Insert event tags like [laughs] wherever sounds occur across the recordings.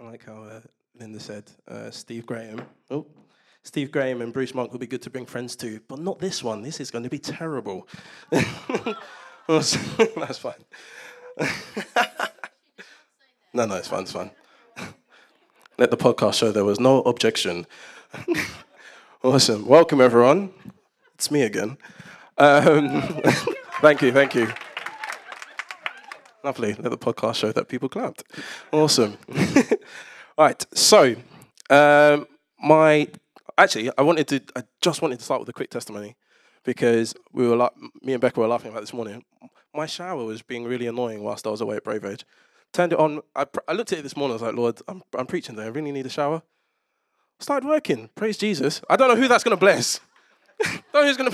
I like how uh, Linda said uh, Steve Graham. Oh, Steve Graham and Bruce Monk would be good to bring friends to, but not this one. This is going to be terrible. [laughs] [laughs] That's fine. [laughs] no, no, it's fine, it's fine. Let the podcast show there was no objection. awesome. Welcome, everyone. It's me again. Um, thank you, thank you. Lovely. Let the podcast show that people clapped. Awesome. [laughs] All right. So, um, my actually, I wanted to. I just wanted to start with a quick testimony because we were like, me and Becca were laughing about this morning. My shower was being really annoying whilst I was away at Brave Edge. Turned it on. I, I looked at it this morning. I was like, Lord, I'm, I'm preaching today. I really need a shower. Started working. Praise Jesus. I don't know who that's going to bless. [laughs] no, who's gonna.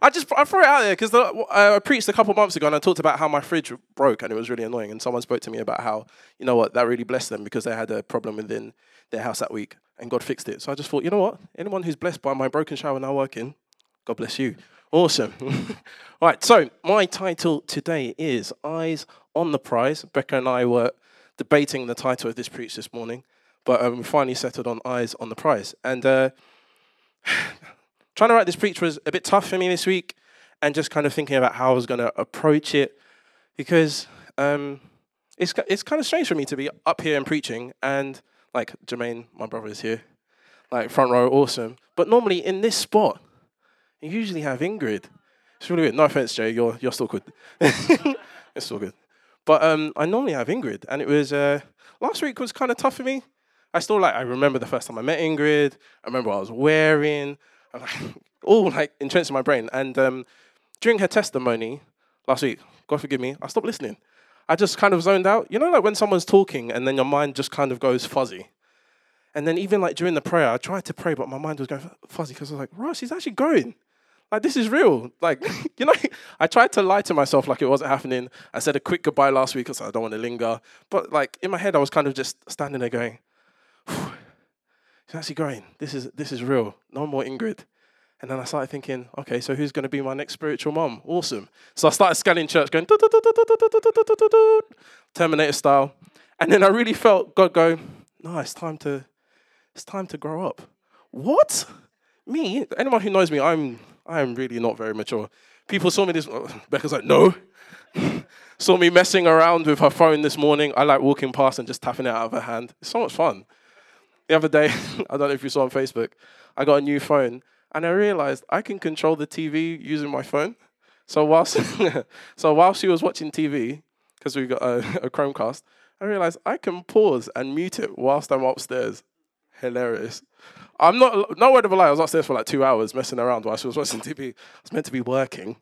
I just I throw it out there because I preached a couple months ago and I talked about how my fridge broke and it was really annoying. And someone spoke to me about how you know what that really blessed them because they had a problem within their house that week and God fixed it. So I just thought, you know what? Anyone who's blessed by my broken shower now working, God bless you. Awesome. [laughs] All right. So my title today is Eyes on the Prize. Becca and I were debating the title of this preach this morning, but um, we finally settled on Eyes on the Prize and. Uh, [sighs] trying to write this preach was a bit tough for me this week, and just kind of thinking about how I was going to approach it, because um, it's it's kind of strange for me to be up here and preaching, and like Jermaine, my brother is here, like front row, awesome. But normally in this spot, you usually have Ingrid. It's really weird. No offense, Jay, you're you're still good. [laughs] it's still good. But um, I normally have Ingrid, and it was uh, last week was kind of tough for me. I still like I remember the first time I met Ingrid. I remember what I was wearing. [laughs] all like entrenched in my brain. And um, during her testimony last week, God forgive me, I stopped listening. I just kind of zoned out. You know, like when someone's talking and then your mind just kind of goes fuzzy. And then even like during the prayer, I tried to pray, but my mind was going fuzzy because I was like, Ross, she's actually going. Like this is real. Like, [laughs] you know, I tried to lie to myself like it wasn't happening. I said a quick goodbye last week because I don't want to linger. But like in my head, I was kind of just standing there going, He's actually growing. This is this is real. No more Ingrid. And then I started thinking, okay, so who's going to be my next spiritual mom? Awesome. So I started scanning church, going Terminator style, and then I really felt God go, no, it's time to, it's time to grow up. What? Me? Anyone who knows me, I'm, I'm really not very mature. People saw me this. Becca's like, no. saw me messing around with her phone this morning. I like walking past and just tapping it out of her hand. It's so much fun. The other day, [laughs] I don't know if you saw on Facebook, I got a new phone and I realized I can control the TV using my phone. So whilst [laughs] so while she was watching TV, because we got a, [laughs] a Chromecast, I realized I can pause and mute it whilst I'm upstairs. Hilarious. I'm not no word of a lie. I was upstairs for like two hours messing around while she was watching TV. I was meant to be working.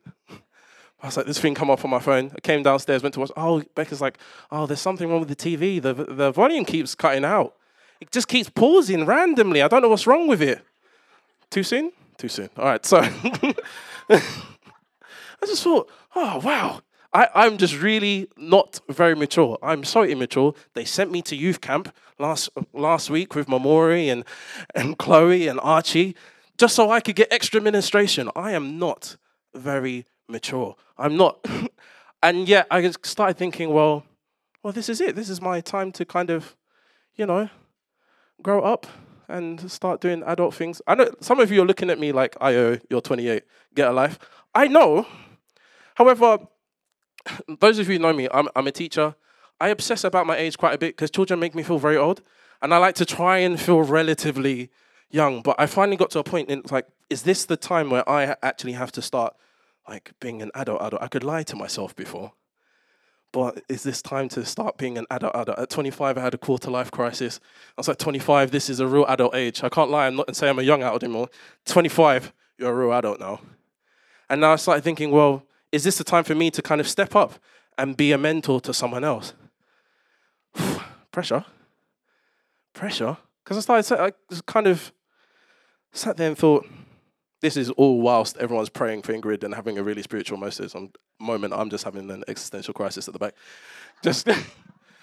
I was like, this thing come up on my phone. I came downstairs, went to watch. Oh, Becca's like, oh, there's something wrong with the TV. The the volume keeps cutting out. It just keeps pausing randomly. I don't know what's wrong with it. Too soon? Too soon. All right, so [laughs] I just thought, oh, wow. I, I'm just really not very mature. I'm so immature. They sent me to youth camp last last week with Mamori and, and Chloe and Archie just so I could get extra ministration. I am not very mature. I'm not. [laughs] and yet I started thinking, well, well, this is it. This is my time to kind of, you know, grow up and start doing adult things. I know some of you are looking at me like, I Ayo, you're 28, get a life. I know. However, [clears throat] those of you who know me, I'm, I'm a teacher. I obsess about my age quite a bit because children make me feel very old. And I like to try and feel relatively young. But I finally got to a point in like, is this the time where I actually have to start like being an adult adult? I could lie to myself before but is this time to start being an adult adult? At 25, I had a quarter life crisis. I was like, 25, this is a real adult age. I can't lie I'm not, and say I'm a young adult anymore. 25, you're a real adult now. And now I started thinking, well, is this the time for me to kind of step up and be a mentor to someone else? [sighs] Pressure. Pressure. Because I started, I kind of sat there and thought, this is all whilst everyone's praying for Ingrid and having a really spiritual um, moment. I'm just having an existential crisis at the back. Just,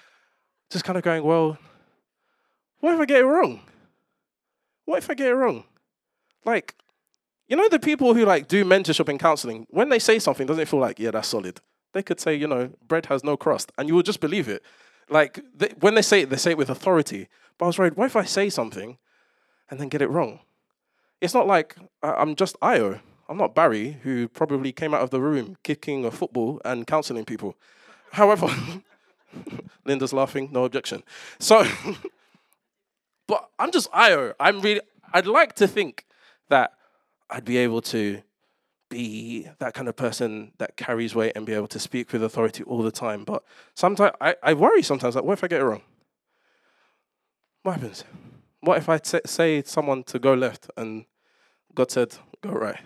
[laughs] just kind of going, well, what if I get it wrong? What if I get it wrong? Like, you know, the people who like do mentorship and counseling, when they say something, doesn't it feel like, yeah, that's solid? They could say, you know, bread has no crust, and you will just believe it. Like they, when they say it, they say it with authority. But I was worried, what if I say something and then get it wrong? It's not like uh, I'm just Ayo. I'm not Barry, who probably came out of the room kicking a football and counseling people. However, [laughs] Linda's laughing, no objection. So, [laughs] but I'm just Ayo. I'm really, I'd like to think that I'd be able to be that kind of person that carries weight and be able to speak with authority all the time. But sometimes I, I worry sometimes, like, what if I get it wrong? What happens? What if I t- say someone to go left and God said, go right?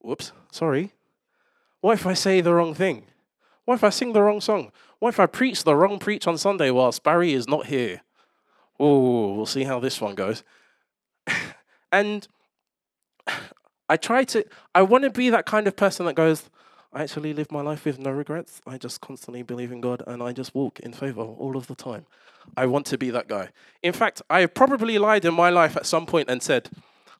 Whoops, sorry. What if I say the wrong thing? What if I sing the wrong song? What if I preach the wrong preach on Sunday whilst Barry is not here? Oh, we'll see how this one goes. [laughs] and [sighs] I try to, I want to be that kind of person that goes, I actually live my life with no regrets. I just constantly believe in God and I just walk in favor all of the time. I want to be that guy. In fact, I probably lied in my life at some point and said,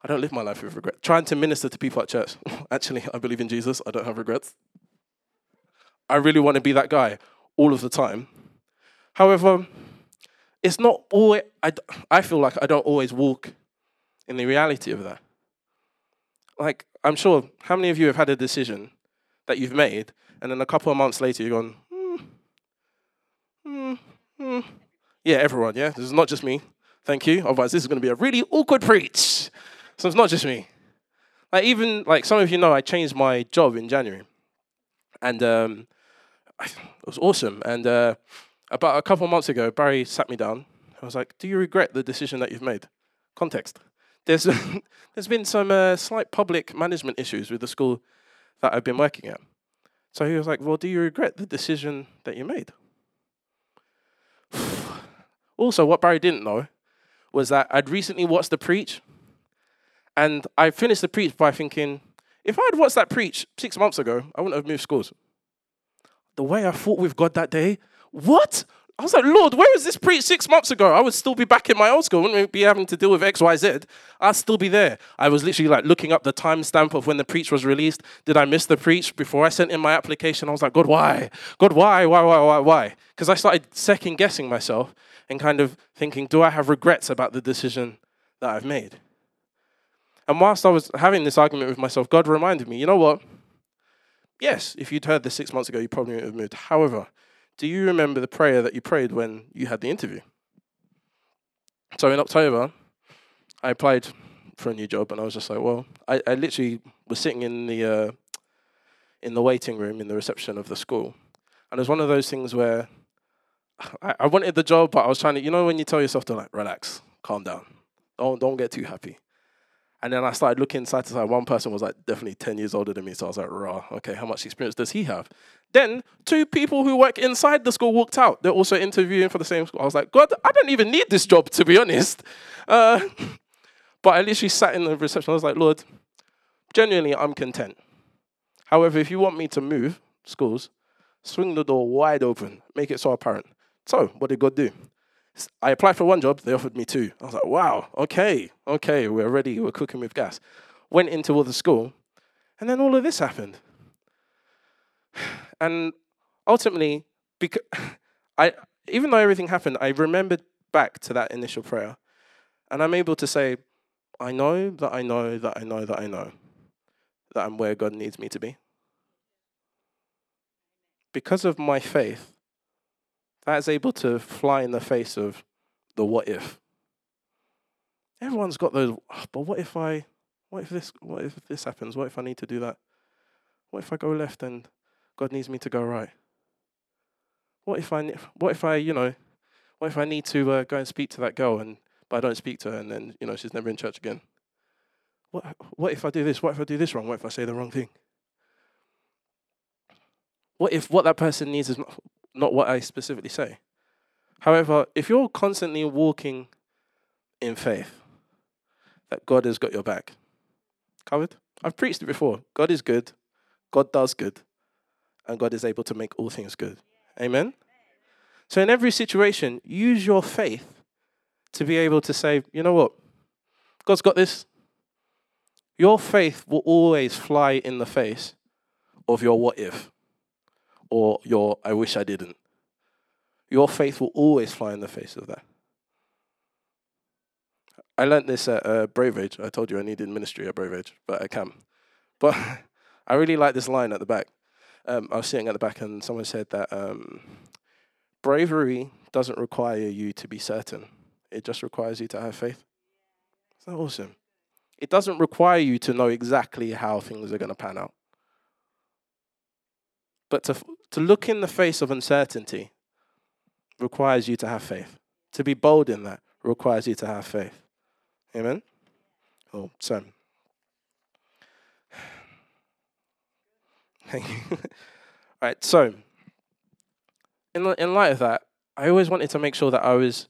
I don't live my life with regret. Trying to minister to people at church. [laughs] actually, I believe in Jesus. I don't have regrets. I really want to be that guy all of the time. However, it's not always, I, I feel like I don't always walk in the reality of that like I'm sure how many of you have had a decision that you've made, and then a couple of months later you're going, mm, mm, mm. yeah, everyone, yeah, this is not just me. Thank you. Otherwise, this is going to be a really awkward preach. So it's not just me. Like even like some of you know, I changed my job in January, and um, it was awesome. And uh, about a couple of months ago, Barry sat me down. I was like, "Do you regret the decision that you've made?" Context there's [laughs] there's been some uh, slight public management issues with the school that I've been working at. So he was like, "Well, do you regret the decision that you made?" [sighs] also, what Barry didn't know was that I'd recently watched the preach, and I finished the preach by thinking, if I had watched that preach six months ago, I wouldn't have moved schools. The way I fought with God that day, what? I was like, Lord, where was this preached six months ago? I would still be back in my old school. Wouldn't be having to deal with X, Y, Z. I'd still be there. I was literally like looking up the timestamp of when the preach was released. Did I miss the preach before I sent in my application? I was like, God, why? God, why? Why, why, why, why? Because I started second guessing myself and kind of thinking, do I have regrets about the decision that I've made? And whilst I was having this argument with myself, God reminded me, you know what? Yes, if you'd heard this six months ago, you probably would have moved. However, do you remember the prayer that you prayed when you had the interview? So in October, I applied for a new job, and I was just like, well, I, I literally was sitting in the uh, in the waiting room in the reception of the school, and it was one of those things where I, I wanted the job, but I was trying to, you know, when you tell yourself to like relax, calm down, don't don't get too happy. And then I started looking side to side. One person was like definitely 10 years older than me. So I was like, raw, okay, how much experience does he have? Then two people who work inside the school walked out. They're also interviewing for the same school. I was like, God, I don't even need this job, to be honest. Uh, [laughs] but I literally sat in the reception. I was like, Lord, genuinely, I'm content. However, if you want me to move schools, swing the door wide open, make it so apparent. So, what did God do? I applied for one job, they offered me two. I was like, wow, okay, okay, we're ready, we're cooking with gas. Went into all the school, and then all of this happened. [sighs] And ultimately, because [laughs] I, even though everything happened, I remembered back to that initial prayer, and I'm able to say, I know that I know that I know that I know that I'm where God needs me to be. Because of my faith, that's able to fly in the face of the what if. Everyone's got those, oh, but what if I, what if this, what if this happens? What if I need to do that? What if I go left and God needs me to go right? What if I, what if I, you know, what if I need to uh, go and speak to that girl and, but I don't speak to her and then, you know, she's never in church again? What, what if I do this? What if I do this wrong? What if I say the wrong thing? What if what that person needs is not, what I specifically say. However, if you're constantly walking in faith that God has got your back, covered? I've preached it before. God is good, God does good, and God is able to make all things good. Amen? So, in every situation, use your faith to be able to say, you know what? God's got this. Your faith will always fly in the face of your what if or your I wish I didn't. your faith will always fly in the face of that. I learned this at uh, Brave Age. I told you I needed ministry at Brave Age, but I can. But [laughs] I really like this line at the back. Um, I was sitting at the back, and someone said that um, bravery doesn't require you to be certain; it just requires you to have faith. Isn't that awesome? It doesn't require you to know exactly how things are going to pan out. But to, to look in the face of uncertainty requires you to have faith. To be bold in that requires you to have faith. Amen? Oh, so. Thank you. All right, so in, in light of that, I always wanted to make sure that I was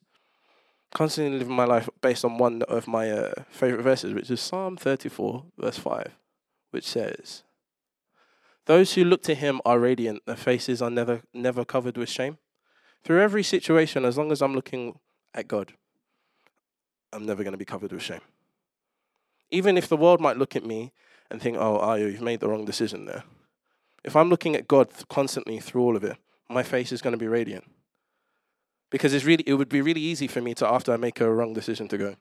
constantly living my life based on one of my uh, favorite verses, which is Psalm 34, verse 5, which says, Those who look to him are radiant, their faces are never, never covered with shame. Through every situation, as long as I'm looking at God, I'm never going to be covered with shame. Even if the world might look at me and think, oh, Ayo, you've made the wrong decision there. If I'm looking at God constantly through all of it, my face is going to be radiant. Because it's really, it would be really easy for me to, after I make a wrong decision, to go,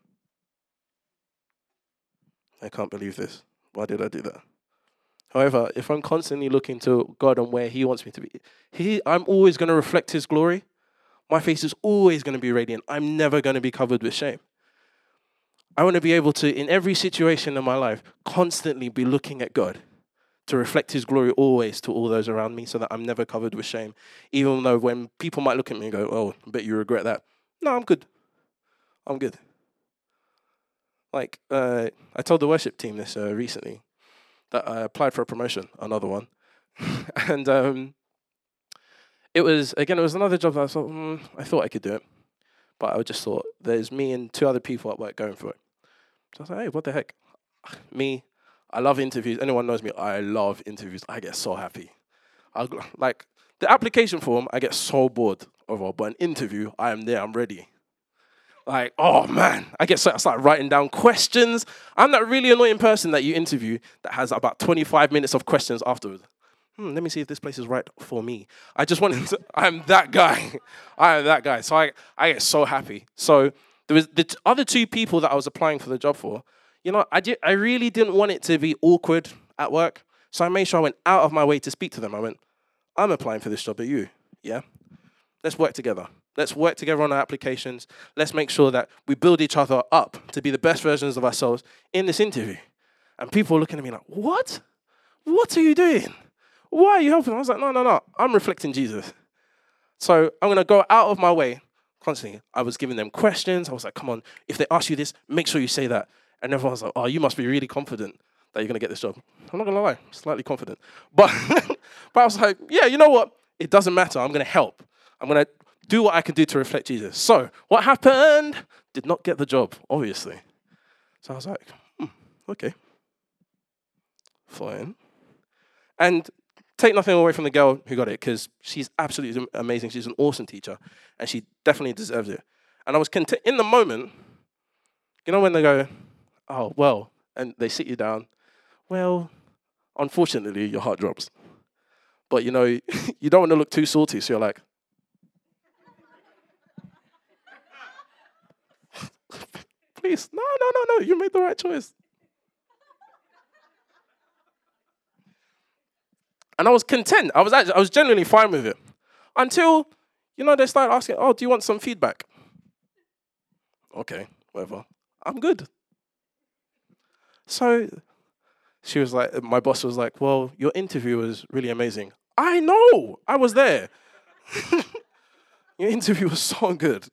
I can't believe this. Why did I do that? However, if I'm constantly looking to God and where He wants me to be, he, I'm always going to reflect His glory. My face is always going to be radiant. I'm never going to be covered with shame. I want to be able to, in every situation in my life, constantly be looking at God to reflect His glory always to all those around me so that I'm never covered with shame. Even though when people might look at me and go, oh, I bet you regret that. No, I'm good. I'm good. Like, uh, I told the worship team this uh, recently that I applied for a promotion, another one. [laughs] and um, it was, again, it was another job that I thought, mm, I thought I could do it. But I just thought, there's me and two other people at work going for it. So I was like, hey, what the heck? [sighs] Me, I love interviews. Anyone knows me, I love interviews. I get so happy. I like the application form, I get so bored of, but an interview, I am there, I'm ready. Like, oh man, I get so I start writing down questions. I'm that really annoying person that you interview that has about 25 minutes of questions afterwards. Hmm, let me see if this place is right for me. I just wanted to, [laughs] I'm that guy. [laughs] I am that guy. So I, I get so happy. So there was the t- other two people that I was applying for the job for. You know, I, did, I really didn't want it to be awkward at work. So I made sure I went out of my way to speak to them. I went, I'm applying for this job at you. Yeah? Let's work together. Let's work together on our applications. Let's make sure that we build each other up to be the best versions of ourselves in this interview. And people are looking at me like, What? What are you doing? Why are you helping? I was like, No, no, no. I'm reflecting Jesus. So I'm going to go out of my way constantly. I was giving them questions. I was like, Come on, if they ask you this, make sure you say that. And everyone was like, Oh, you must be really confident that you're going to get this job. I'm not going to lie, slightly confident. But, [laughs] but I was like, Yeah, you know what? It doesn't matter. I'm going to help. I'm going to do what I can do to reflect Jesus. So, what happened? Did not get the job, obviously. So I was like, hmm, okay, fine. And take nothing away from the girl who got it, because she's absolutely amazing. She's an awesome teacher, and she definitely deserves it. And I was content in the moment. You know when they go, oh well, and they sit you down. Well, unfortunately, your heart drops. But you know, [laughs] you don't want to look too salty, so you're like, Please, no, no, no, no. You made the right choice. And I was content. I was actually, I was genuinely fine with it. Until, you know, they started asking, oh, do you want some feedback? Okay, whatever. I'm good. So she was like, my boss was like, well, your interview was really amazing. I know, I was there. [laughs] your interview was so good.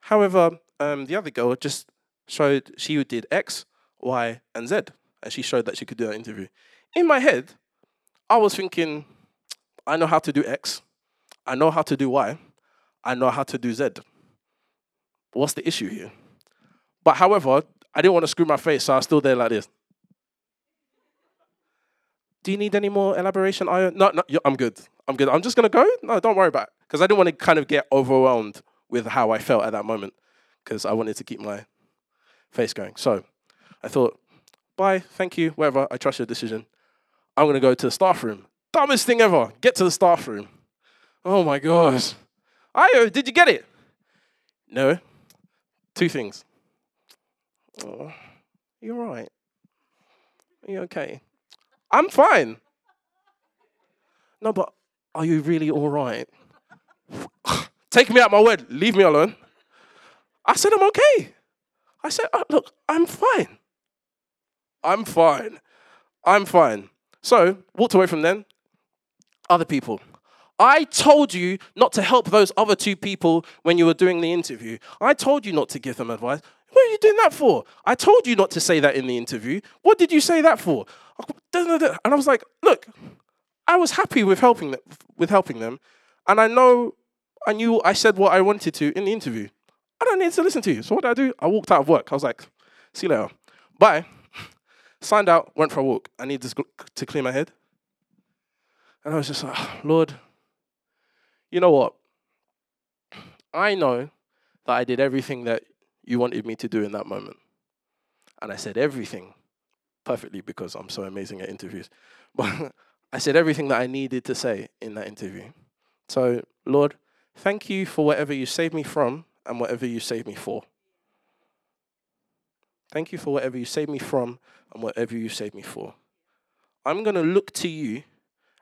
However, um, the other girl just showed she did X, Y, and Z, and she showed that she could do that interview. In my head, I was thinking, I know how to do X, I know how to do Y, I know how to do Z. What's the issue here? But however, I didn't want to screw my face, so I was still there like this. Do you need any more elaboration? I no, no, I'm good. I'm good. I'm just gonna go. No, don't worry about it, because I didn't want to kind of get overwhelmed with how I felt at that moment, because I wanted to keep my face going. So I thought, bye, thank you, whatever. I trust your decision. I'm going to go to the staff room. Dumbest thing ever. Get to the staff room. Oh my gosh. Ayo, did you get it? No. Two things. Oh, you're right. Are you okay? I'm fine. No, but are you really all right? Take me out my word. Leave me alone. I said, I'm okay. I said, oh, look, I'm fine. I'm fine. I'm fine. So, walked away from them. Other people. I told you not to help those other two people when you were doing the interview. I told you not to give them advice. What are you doing that for? I told you not to say that in the interview. What did you say that for? And I was like, look, I was happy with helping them, with helping them, and I know I knew I said what I wanted to in the interview. I don't need to listen to you. So what did I do? I walked out of work. I was like, see you later. Bye. Signed out, went for a walk. I needed to clear my head. And I was just like, ah, Lord, you know what? I know that I did everything that you wanted me to do in that moment. And I said everything perfectly because I'm so amazing at interviews. [laughs] But I said everything that I needed to say in that interview. So, Lord, thank you for whatever you saved me from and whatever you saved me for. Thank you for whatever you saved me from and whatever you saved me for. I'm going to look to you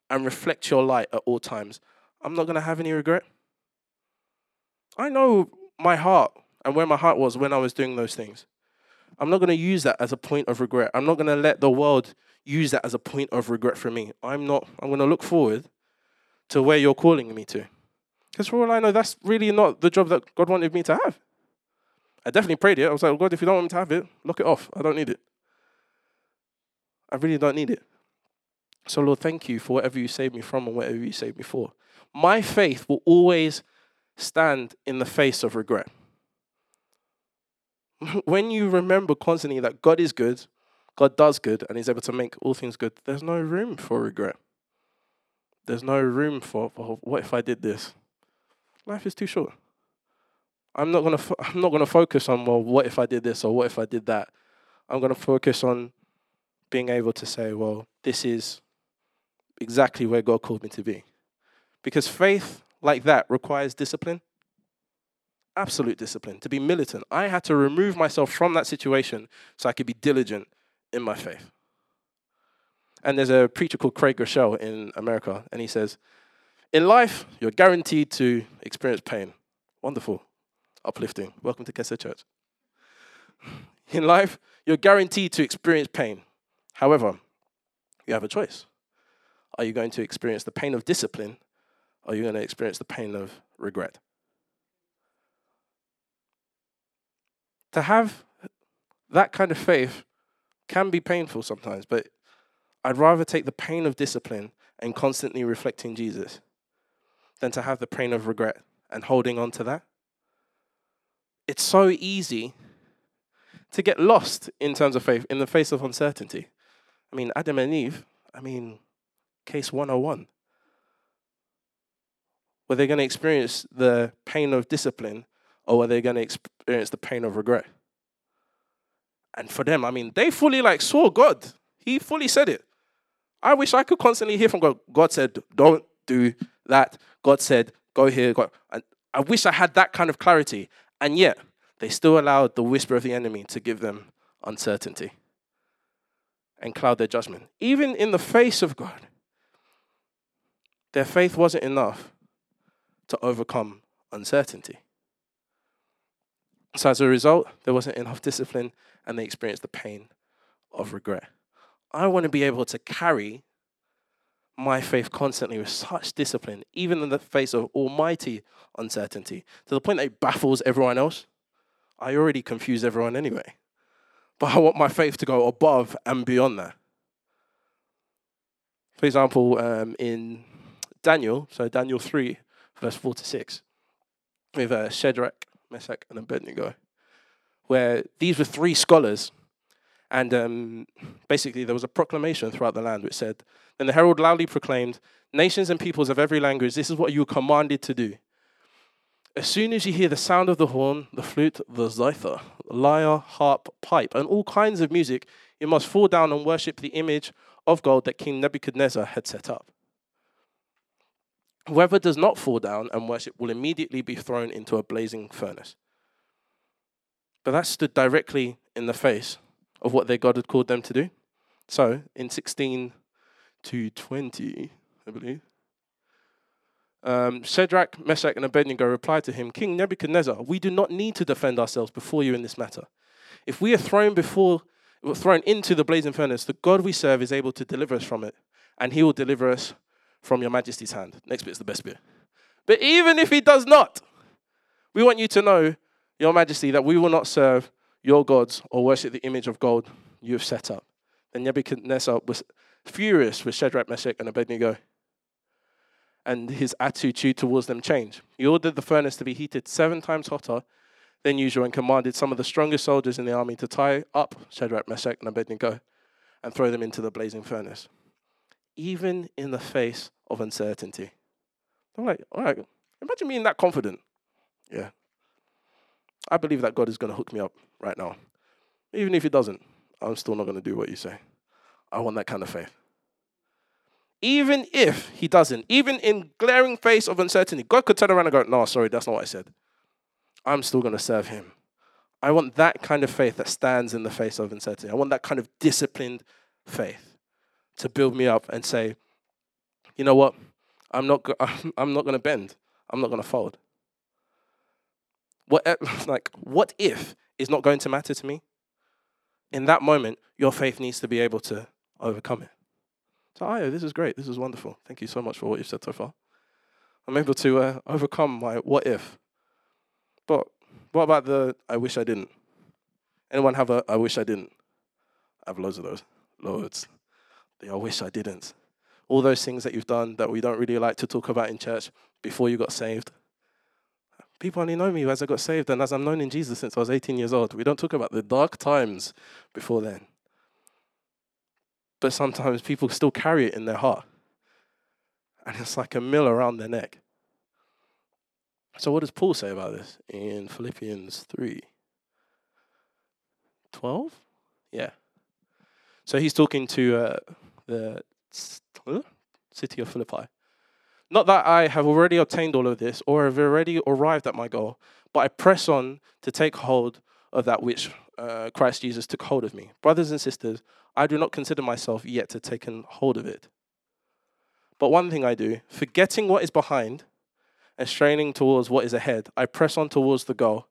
and reflect your light at all times. I'm not going to have any regret. I know my heart and where my heart was when I was doing those things. I'm not going to use that as a point of regret. I'm not going to let the world use that as a point of regret for me. I'm not, I'm going to look forward to where you're calling me to. Because for all I know, that's really not the job that God wanted me to have. I definitely prayed it. I was like, oh, God, if you don't want me to have it, lock it off. I don't need it. I really don't need it. So, Lord, thank you for whatever you saved me from and whatever you saved me for. My faith will always stand in the face of regret. [laughs] when you remember constantly that God is good, God does good, and He's able to make all things good, there's no room for regret. There's no room for what if I did this? Life is too short. I'm not gonna. Fo- I'm not gonna focus on well, what if I did this or what if I did that. I'm gonna focus on being able to say, well, this is exactly where God called me to be, because faith like that requires discipline absolute discipline, to be militant. I had to remove myself from that situation so I could be diligent in my faith. And there's a preacher called Craig Groeschel in America, and he says, In life, you're guaranteed to experience pain. Wonderful, uplifting. Welcome to Kessler Church. In life, you're guaranteed to experience pain. However, you have a choice. Are you going to experience the pain of discipline, or are you going to experience the pain of regret? to have that kind of faith can be painful sometimes, but I'd rather take the pain of discipline and constantly reflecting Jesus than to have the pain of regret and holding on to that. It's so easy to get lost in terms of faith in the face of uncertainty. I mean, Adam and Eve, I mean, case 101. Were they going to experience the pain of discipline or are they going to experience the pain of regret? And for them, I mean, they fully like saw God. He fully said it. I wish I could constantly hear from God. God said, "Don't do that." God said, "Go here." God. And I wish I had that kind of clarity. And yet, they still allowed the whisper of the enemy to give them uncertainty and cloud their judgment. Even in the face of God, their faith wasn't enough to overcome uncertainty. So as a result, there wasn't enough discipline and they experienced the pain of regret. I want to be able to carry my faith constantly with such discipline, even in the face of almighty uncertainty, to the point that it baffles everyone else. I already confuse everyone anyway. But I want my faith to go above and beyond that. For example, um, in Daniel, so Daniel 3, verse 4 to 6, with uh, Shadrach, Meshach, and Abednego, where these were three scholars. And um, basically, there was a proclamation throughout the land which said, Then the herald loudly proclaimed, Nations and peoples of every language, this is what you are commanded to do. As soon as you hear the sound of the horn, the flute, the zither, lyre, harp, pipe, and all kinds of music, you must fall down and worship the image of gold that King Nebuchadnezzar had set up. Whoever does not fall down and worship will immediately be thrown into a blazing furnace. But that stood directly in the face of what their God had called them to do. So in 16 to 20, I believe, um, Shadrach, Meshach, and Abednego replied to him, King Nebuchadnezzar, we do not need to defend ourselves before you in this matter. If we are thrown before, thrown into the blazing furnace, the God we serve is able to deliver us from it, and he will deliver us from your majesty's hand. Next bit is the best bit. But even if he does not, we want you to know, your majesty, that we will not serve your gods or worship the image of gold you have set up. Then Nebuchadnezzar was furious with Shadrach, Meshach, and Abednego and his attitude towards them changed. He ordered the furnace to be heated seven times hotter than usual and commanded some of the strongest soldiers in the army to tie up Shadrach, Meshach, and Abednego and throw them into the blazing furnace, even in the face of uncertainty. I'm like, all right, imagine being that confident. Yeah. I believe that God is going to hook me up right now. Even if He doesn't, I'm still not going to do what you say. I want that kind of faith even if he doesn't, even in glaring face of uncertainty, God could turn around and go, No, sorry, that's not what I said. I'm still going to serve him. I want that kind of faith that stands in the face of uncertainty. I want that kind of disciplined faith to build me up and say, you know what? I'm not, [laughs] I'm not going to bend. I'm not going to fold. What, [laughs] like, what if is not going to matter to me? In that moment, your faith needs to be able to overcome it. So, Ayo, this is great. This is wonderful. Thank you so much for what you've said so far. I'm able to uh, overcome my what if. But what about the I wish I didn't? Anyone have a I wish I didn't? I have loads of those. Loads. The I wish I didn't. All those things that you've done that we don't really like to talk about in church before you got saved. People only know me as I got saved and as I'm known in Jesus since I was 18 years old. We don't talk about the dark times before then but sometimes people still carry it in their heart. And it's like a mill around their neck. So, what does Paul say about this in Philippians 3? 12? Yeah. So, he's talking to uh, the city of Philippi. Not that I have already obtained all of this or have already arrived at my goal, but I press on to take hold of that which uh, Christ Jesus took hold of me. Brothers and sisters, I do not consider myself yet to have taken hold of it. But one thing I do, forgetting what is behind and straining towards what is ahead, I press on towards the goal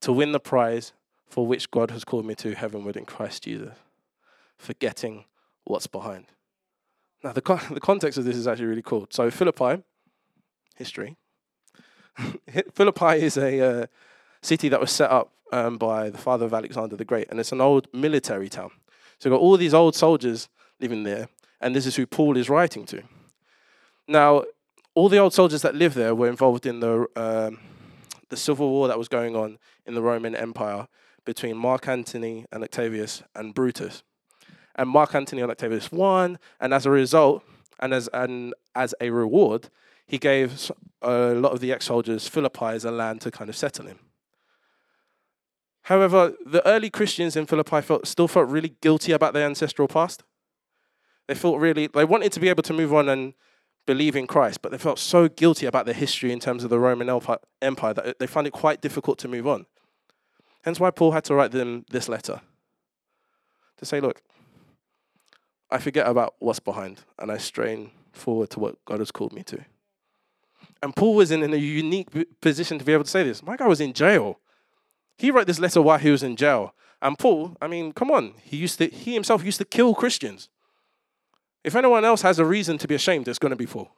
to win the prize for which God has called me to heavenward in Christ Jesus. Forgetting what's behind. Now, the, co- [laughs] the context of this is actually really cool. So, Philippi, history. [laughs] Philippi is a uh, city that was set up um, by the father of Alexander the Great, and it's an old military town. So you've got all these old soldiers living there, and this is who Paul is writing to. Now, all the old soldiers that lived there were involved in the um, the civil war that was going on in the Roman Empire between Mark Antony and Octavius and Brutus. And Mark Antony and Octavius won, and as a result, and as and as a reward, he gave a lot of the ex-soldiers Philippi as a land to kind of settle in. However, the early Christians in Philippi felt, still felt really guilty about their ancestral past. They felt really, they wanted to be able to move on and believe in Christ, but they felt so guilty about their history in terms of the Roman Empire that they found it quite difficult to move on. Hence why Paul had to write them this letter to say, look, I forget about what's behind and I strain forward to what God has called me to. And Paul was in, in a unique position to be able to say this. My guy was in jail. He wrote this letter while he was in jail. And Paul, I mean, come on, he used to he himself used to kill Christians. If anyone else has a reason to be ashamed, it's going to be Paul.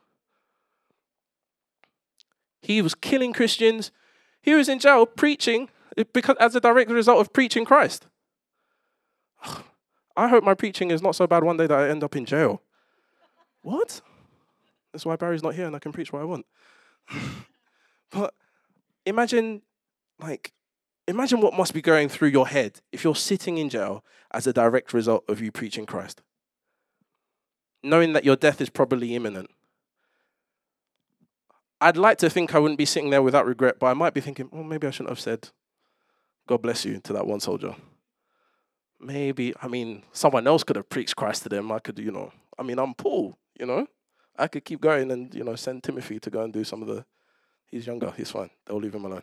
He was killing Christians. He was in jail preaching eh, because as a direct result of preaching Christ. I hope my preaching is not so bad one day that I end up in jail. What? That's why Barry's not here and I can preach what I want. [laughs] but imagine like Imagine what must be going through your head if you're sitting in jail as a direct result of you preaching Christ. Knowing that your death is probably imminent. I'd like to think I wouldn't be sitting there without regret, but I might be thinking, well, maybe I shouldn't have said, God bless you to that one soldier. Maybe, I mean, someone else could have preached Christ to them. I could, you know, I mean, I'm Paul, you know, I could keep going and you know send Timothy to go and do some of the. He's younger. He's fine. They'll leave him alone.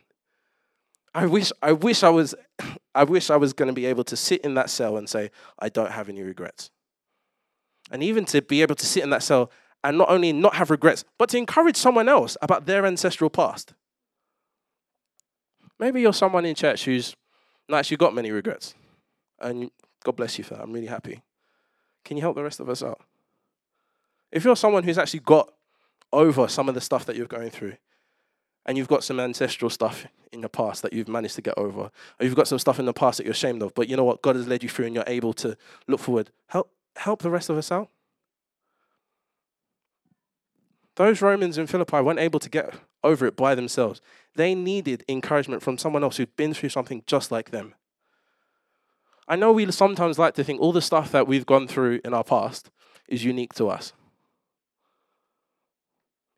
I wish. I wish I was. [coughs] I wish I was going to be able to sit in that cell and say I don't have any regrets. And even to be able to sit in that cell and not only not have regrets, but to encourage someone else about their ancestral past. Maybe you're someone in church who's not actually got many regrets. And God bless you for that. I'm really happy. Can you help the rest of us out? If you're someone who's actually got over some of the stuff that you're going through, and you've got some ancestral stuff in the past that you've managed to get over, or you've got some stuff in the past that you're ashamed of, but you know what? God has led you through and you're able to look forward. Help, help the rest of us out. Those Romans in Philippi weren't able to get over it by themselves. They needed encouragement from someone else who'd been through something just like them. I know we sometimes like to think all the stuff that we've gone through in our past is unique to us.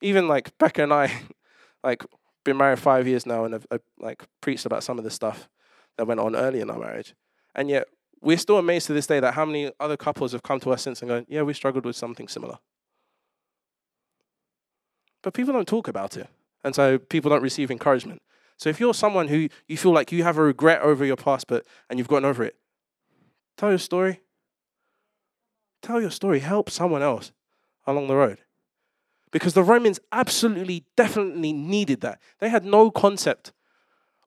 Even like Becca and I, [laughs] like, been married five years now and have, have like preached about some of the stuff that went on early in our marriage. And yet we're still amazed to this day that how many other couples have come to us since and gone, yeah, we struggled with something similar. But people don't talk about it. And so people don't receive encouragement. So if you're someone who you feel like you have a regret over your past, but and you've gotten over it, tell your story. Tell your story. Help someone else along the road. Because the Romans absolutely, definitely needed that. They had no concept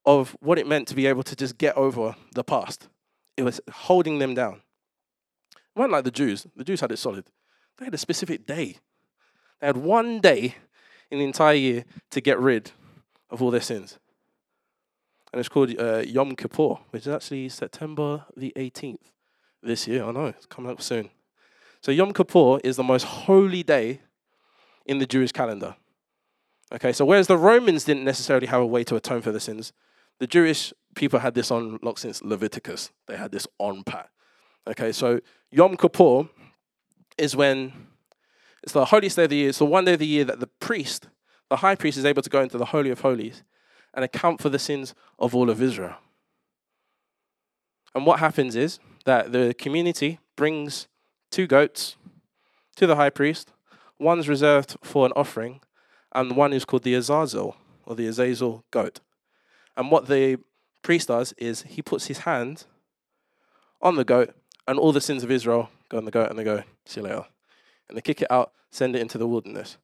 of what it meant to be able to just get over the past. It was holding them down. It wasn't like the Jews. The Jews had it solid. They had a specific day. They had one day in the entire year to get rid of all their sins. And it's called uh, Yom Kippur, which is actually September the 18th this year. I know, it's coming up soon. So Yom Kippur is the most holy day in the Jewish calendar. Okay, so whereas the Romans didn't necessarily have a way to atone for their sins, the Jewish people had this on lock since Leviticus. They had this on pat. Okay, so Yom Kippur is when it's the holiest day of the year. It's the one day of the year that the priest, the high priest, is able to go into the Holy of Holies and account for the sins of all of Israel. And what happens is that the community brings two goats to the high priest. One's reserved for an offering, and one is called the Azazel, or the Azazel goat. And what the priest does is he puts his hand on the goat, and all the sins of Israel go on the goat, and they go, see you later and they kick it out, send it into the wilderness.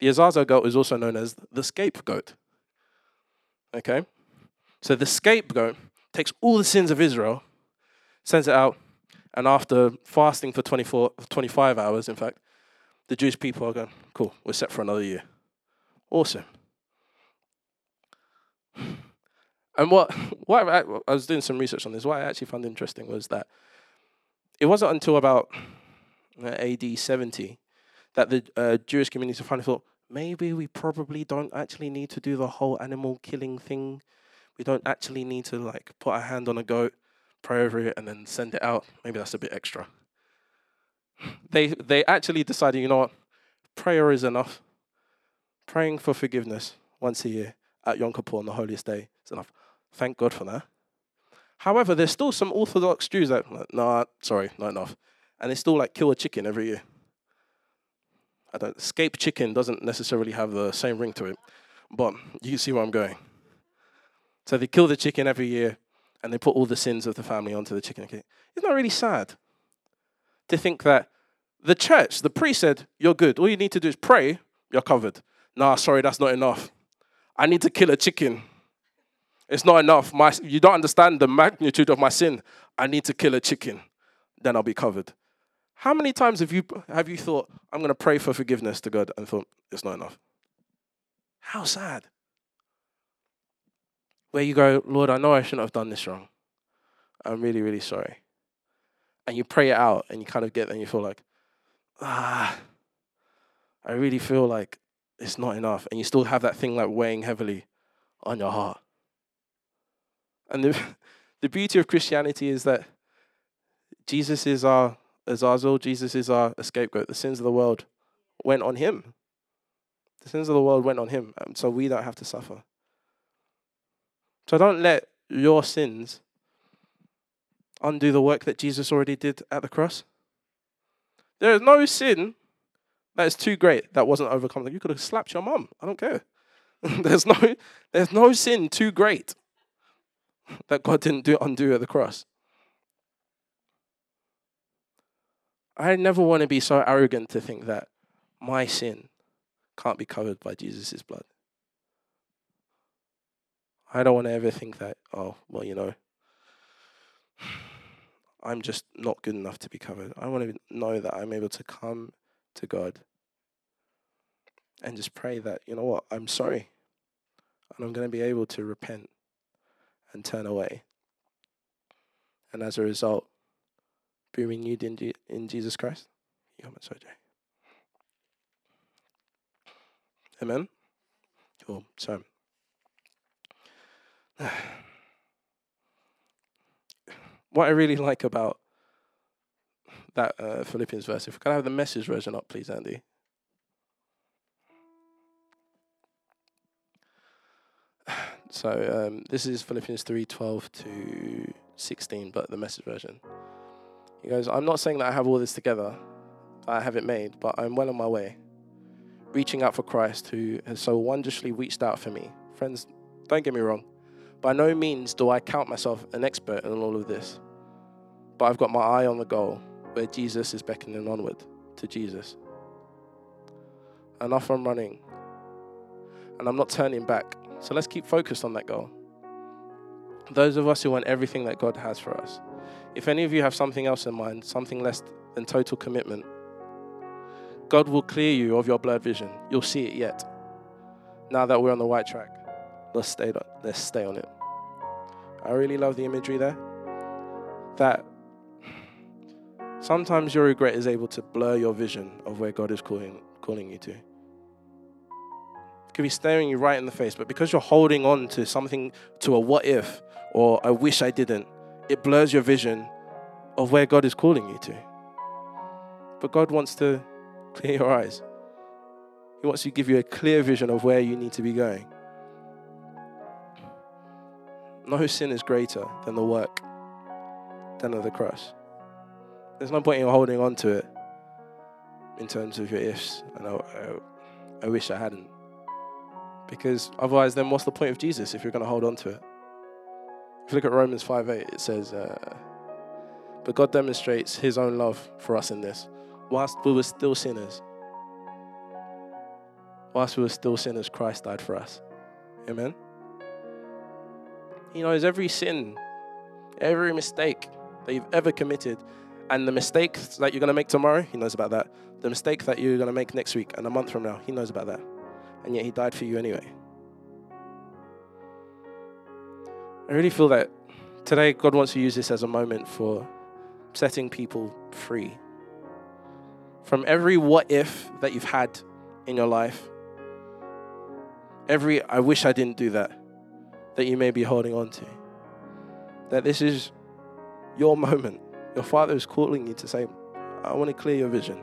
The Azazel goat is also known as the scapegoat. Okay? So the scapegoat takes all the sins of Israel, sends it out, and after fasting for 24, 25 hours, in fact, the Jewish people are going, cool, we're set for another year. Awesome. And what, what I, I was doing some research on this, what I actually found interesting was that it wasn't until about uh, AD 70 that the uh, Jewish community finally thought maybe we probably don't actually need to do the whole animal killing thing. We don't actually need to like put our hand on a goat, pray over it, and then send it out. Maybe that's a bit extra. They they actually decided, you know what, prayer is enough. Praying for forgiveness once a year at Yom Kippur on the holiest day is enough. Thank God for that. However, there's still some Orthodox Jews that, no, nah, sorry, not enough and they still like kill a chicken every year. I don't escape chicken doesn't necessarily have the same ring to it, but you see where I'm going. So they kill the chicken every year and they put all the sins of the family onto the chicken. Okay. Isn't that really sad? To think that the church, the priest said, You're good. All you need to do is pray, you're covered. Nah, sorry, that's not enough. I need to kill a chicken. It's not enough. My, you don't understand the magnitude of my sin. I need to kill a chicken. Then I'll be covered. How many times have you have you thought, I'm going to pray for forgiveness to God and thought it's not enough? How sad. Where you go, Lord, I know I shouldn't have done this wrong. I'm really, really sorry. And you pray it out and you kind of get there and you feel like, ah, I really feel like it's not enough. And you still have that thing like weighing heavily on your heart. And the, [laughs] the beauty of Christianity is that Jesus is our Azazel, Jesus is our scapegoat. The sins of the world went on him. The sins of the world went on him, so we don't have to suffer. So don't let your sins undo the work that Jesus already did at the cross. There is no sin that is too great that wasn't overcome. You could have slapped your mom. I don't care. [laughs] there's no there's no sin too great that God didn't do undo at the cross. I never want to be so arrogant to think that my sin can't be covered by Jesus' blood. I don't want to ever think that, oh, well, you know, I'm just not good enough to be covered. I want to know that I'm able to come to God and just pray that, you know what, I'm sorry. And I'm going to be able to repent and turn away. And as a result, be renewed in, G- in Jesus Christ. Amen. Cool. So, [sighs] what I really like about that uh, Philippians verse, if we could have the message version up, please, Andy. [sighs] So um, this is Philippians 3 12 to 16, but the message version. He goes, I'm not saying that I have all this together, I have it made, but I'm well on my way, reaching out for Christ who has so wondrously reached out for me. Friends, don't get me wrong. By no means do I count myself an expert in all of this, but I've got my eye on the goal where Jesus is beckoning onward to Jesus. Enough from running, and I'm not turning back. So let's keep focused on that goal. Those of us who want everything that God has for us. If any of you have something else in mind, something less than total commitment, God will clear you of your blurred vision. You'll see it yet. Now that we're on the right track, let's stay let's stay on it. I really love the imagery there. That sometimes your regret is able to blur your vision of where God is calling calling you to. It could be staring you right in the face, but because you're holding on to something, to a what if, or I wish I didn't, it blurs your vision of where God is calling you to. But God wants to [laughs] clear your eyes. He wants to give you a clear vision of where you need to be going. No sin is greater than the work than of the cross. There's no point in holding on to it in terms of your ifs. And I, I, I wish I hadn't. Because otherwise, then what's the point of Jesus if you're going to hold on to it? If you look at Romans 5 8, it says, uh, But God demonstrates his own love for us in this. Whilst we were still sinners, whilst we were still sinners, Christ died for us. Amen. He knows every sin, every mistake that you've ever committed, and the mistake that you're going to make tomorrow, He knows about that. The mistake that you're going to make next week and a month from now, He knows about that. And yet He died for you anyway. I really feel that today God wants to use this as a moment for setting people free from every what if that you've had in your life. Every I wish I didn't do that that you may be holding on to. That this is your moment. Your Father is calling you to say, I want to clear your vision.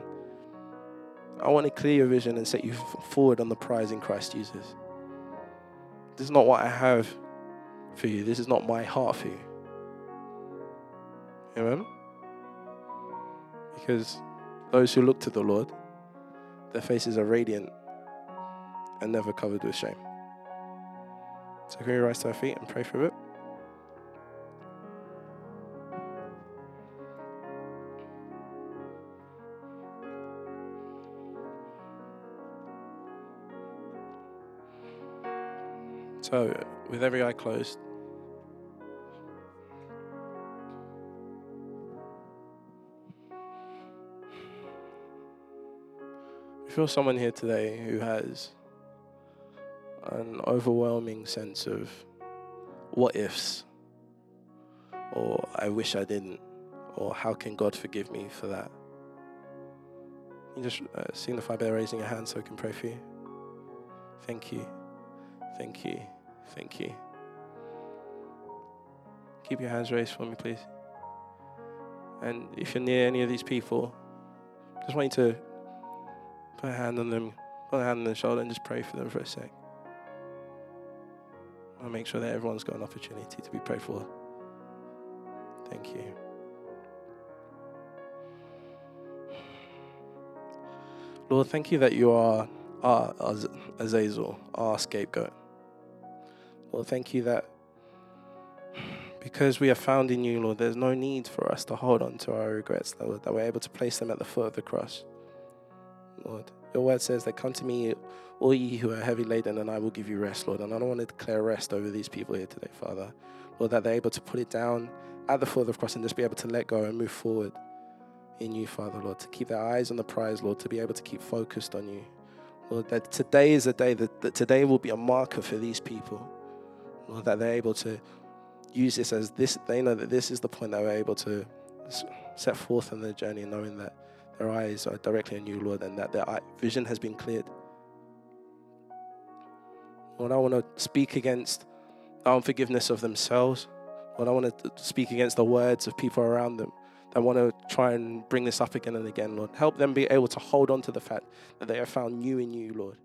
I want to clear your vision and set you forward on the prize in Christ Jesus. This is not what I have for you. This is not my heart for you. Amen? Because those who look to the Lord, their faces are radiant and never covered with shame. So can we rise to our feet and pray for a bit? So, with every eye closed, I feel someone here today who has an overwhelming sense of what ifs, or I wish I didn't, or how can God forgive me for that? You just uh, signify by raising your hand so I can pray for you. Thank you. Thank you. Thank you. Keep your hands raised for me, please. And if you're near any of these people, just want you to put a hand on them, put a hand on their shoulder, and just pray for them for a sec. I'll make sure that everyone's got an opportunity to be prayed for. Thank you. Lord, thank you that you are our Azazel, our scapegoat. Lord, thank you that because we are found in you, Lord, there's no need for us to hold on to our regrets, Lord, that we're able to place them at the foot of the cross. Lord, your word says that come to me, all ye who are heavy laden, and I will give you rest, Lord. And I don't want to declare rest over these people here today, Father. Lord, that they're able to put it down at the foot of the cross and just be able to let go and move forward in you, Father, Lord, to keep their eyes on the prize, Lord, to be able to keep focused on you. Lord, that today is a day that, that today will be a marker for these people. Lord, that they're able to use this as this, they know that this is the point that we're able to set forth on their journey, knowing that their eyes are directly on you, Lord, and that their vision has been cleared. Lord, I want to speak against unforgiveness of themselves. Lord, I want to speak against the words of people around them that want to try and bring this up again and again, Lord. Help them be able to hold on to the fact that they have found you in you, Lord.